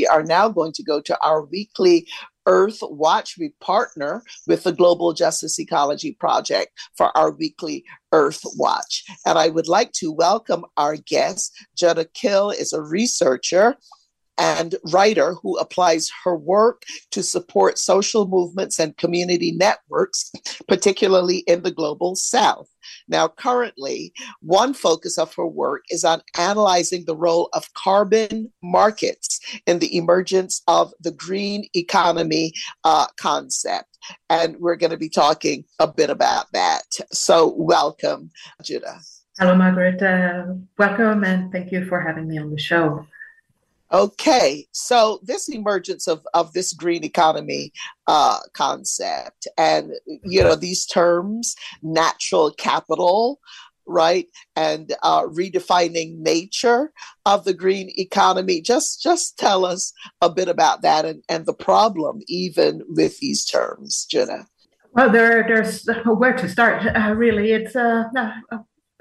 we are now going to go to our weekly Earth Watch. We partner with the Global Justice Ecology Project for our weekly Earth Watch. And I would like to welcome our guest. Jutta Kill is a researcher and writer who applies her work to support social movements and community networks, particularly in the global south. Now, currently, one focus of her work is on analyzing the role of carbon markets in the emergence of the green economy uh, concept. And we're going to be talking a bit about that. So, welcome, Jutta. Hello, Margaret. Uh, welcome, and thank you for having me on the show. Okay, so this emergence of, of this green economy uh, concept and, you know, these terms, natural capital, right, and uh, redefining nature of the green economy. Just just tell us a bit about that and, and the problem even with these terms, Jenna. Well, there, there's where to start. Uh, really, it's uh,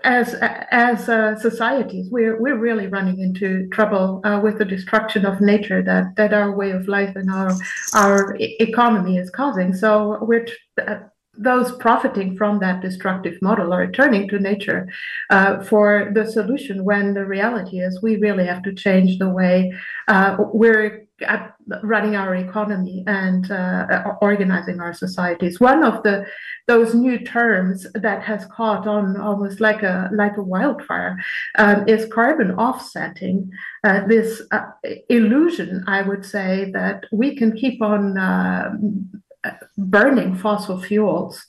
as as uh, societies, we're we're really running into trouble uh, with the destruction of nature that that our way of life and our our economy is causing. So we're uh, those profiting from that destructive model are turning to nature uh, for the solution. When the reality is, we really have to change the way uh, we're running our economy and uh, organizing our societies. One of the those new terms that has caught on almost like a like a wildfire um, is carbon offsetting. Uh, this uh, illusion, I would say, that we can keep on uh, burning fossil fuels.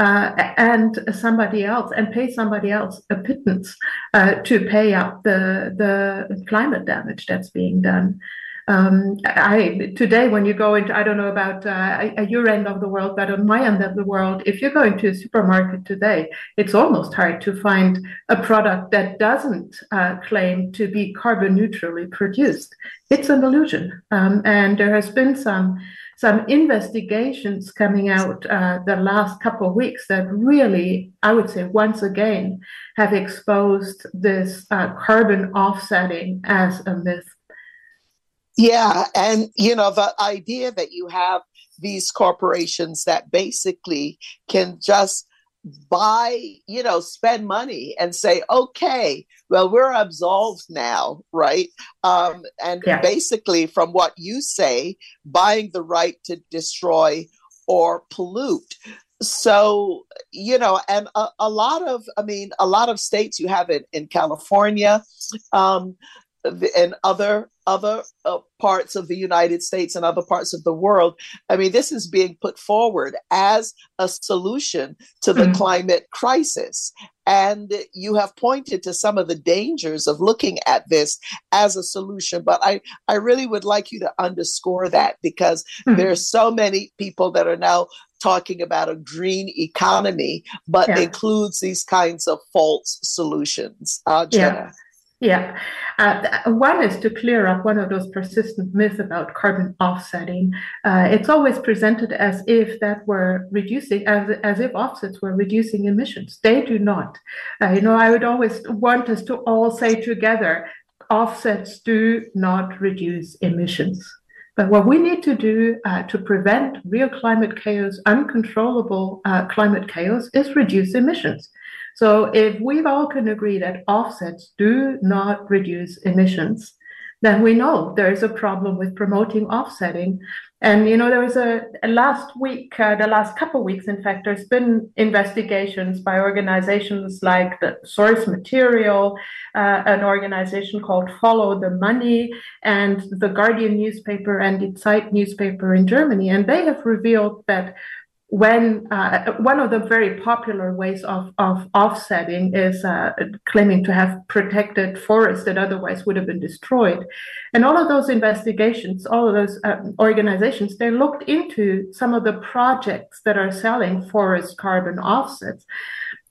Uh, and somebody else and pay somebody else a pittance uh, to pay up the the climate damage that's being done. Um, I today when you go into I don't know about uh, your end of the world, but on my end of the world, if you're going to a supermarket today, it's almost hard to find a product that doesn't uh, claim to be carbon neutrally produced. It's an illusion, um, and there has been some some investigations coming out uh, the last couple of weeks that really, I would say, once again, have exposed this uh, carbon offsetting as a myth. Yeah, and you know the idea that you have these corporations that basically can just buy, you know, spend money and say, okay, well, we're absolved now, right? Um, and yeah. basically, from what you say, buying the right to destroy or pollute. So, you know, and a, a lot of, I mean, a lot of states you have it in California, um, and other other uh, parts of the United States and other parts of the world. I mean, this is being put forward as a solution to the mm-hmm. climate crisis. And you have pointed to some of the dangers of looking at this as a solution. But I, I really would like you to underscore that because mm-hmm. there's so many people that are now talking about a green economy, but yeah. includes these kinds of false solutions. Uh, Jenna. Yeah. Yeah. Uh, one is to clear up one of those persistent myths about carbon offsetting. Uh, it's always presented as if that were reducing, as, as if offsets were reducing emissions. They do not. Uh, you know, I would always want us to all say together offsets do not reduce emissions. But what we need to do uh, to prevent real climate chaos, uncontrollable uh, climate chaos, is reduce emissions. So if we all can agree that offsets do not reduce emissions, then we know there is a problem with promoting offsetting. And you know, there was a, a last week, uh, the last couple of weeks, in fact, there's been investigations by organizations like the Source Material, uh, an organization called Follow the Money, and the Guardian newspaper and the Zeit newspaper in Germany, and they have revealed that when uh, one of the very popular ways of, of offsetting is uh, claiming to have protected forests that otherwise would have been destroyed. And all of those investigations, all of those uh, organizations, they looked into some of the projects that are selling forest carbon offsets.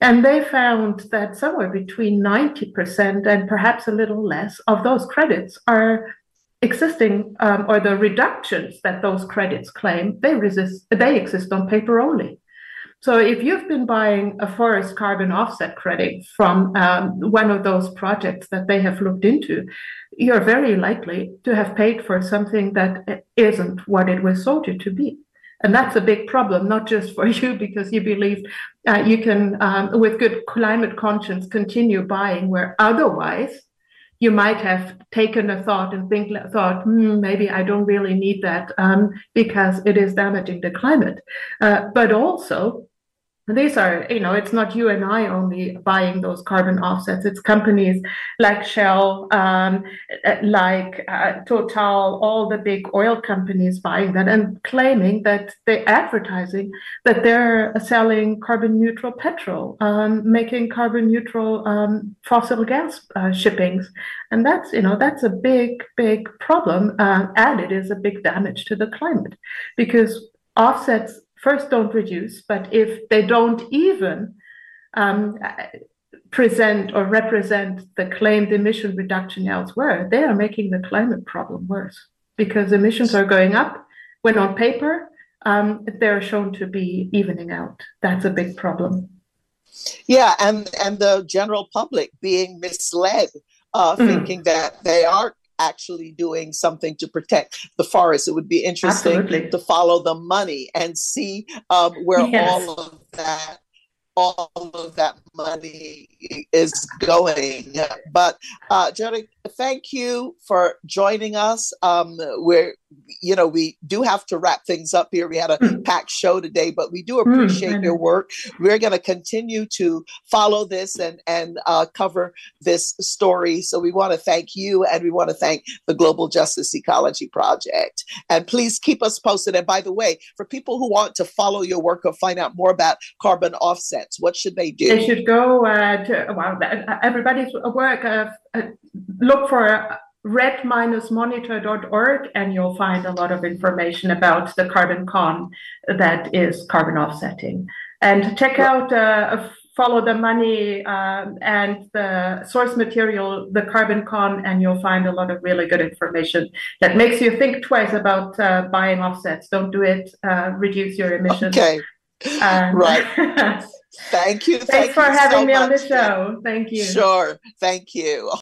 And they found that somewhere between 90% and perhaps a little less of those credits are existing um, or the reductions that those credits claim, they resist, they exist on paper only. So if you've been buying a forest carbon offset credit from um, one of those projects that they have looked into, you're very likely to have paid for something that isn't what it was sold you to be. And that's a big problem, not just for you because you believe uh, you can, um, with good climate conscience, continue buying where otherwise you might have taken a thought and think thought hmm, maybe I don't really need that um, because it is damaging the climate. Uh, but also these are, you know, it's not you and I only buying those carbon offsets. It's companies like Shell, um, like uh, Total, all the big oil companies buying that and claiming that they're advertising that they're selling carbon neutral petrol, um, making carbon neutral um, fossil gas uh, shippings. And that's, you know, that's a big, big problem. Uh, and it is a big damage to the climate because offsets first don't reduce, but if they don't even um, present or represent the claimed emission reduction elsewhere, they are making the climate problem worse because emissions are going up when on paper um, they're shown to be evening out. That's a big problem. Yeah, and and the general public being misled, uh, mm. thinking that they are actually doing something to protect the forest. It would be interesting Absolutely. to follow the money and see um, where yes. all of that all of that money is going. But uh, Jody, thank you for joining us. Um, we're, you know, we do have to wrap things up here. We had a mm. packed show today, but we do appreciate mm, your work. We're going to continue to follow this and and uh, cover this story. So we want to thank you, and we want to thank the Global Justice Ecology Project. And please keep us posted. And by the way, for people who want to follow your work or find out more about carbon offsets, what should they do? They should go uh, to well, everybody's work. Uh, uh look for redd-monitor.org and you'll find a lot of information about the carbon con that is carbon offsetting. And check out uh, follow the money uh, and the source material, the carbon con, and you'll find a lot of really good information that makes you think twice about uh, buying offsets. Don't do it. Uh, reduce your emissions. Okay. Um, right. Thank you. Thanks thank for you having so me on the show. Thank you. Sure. Thank you.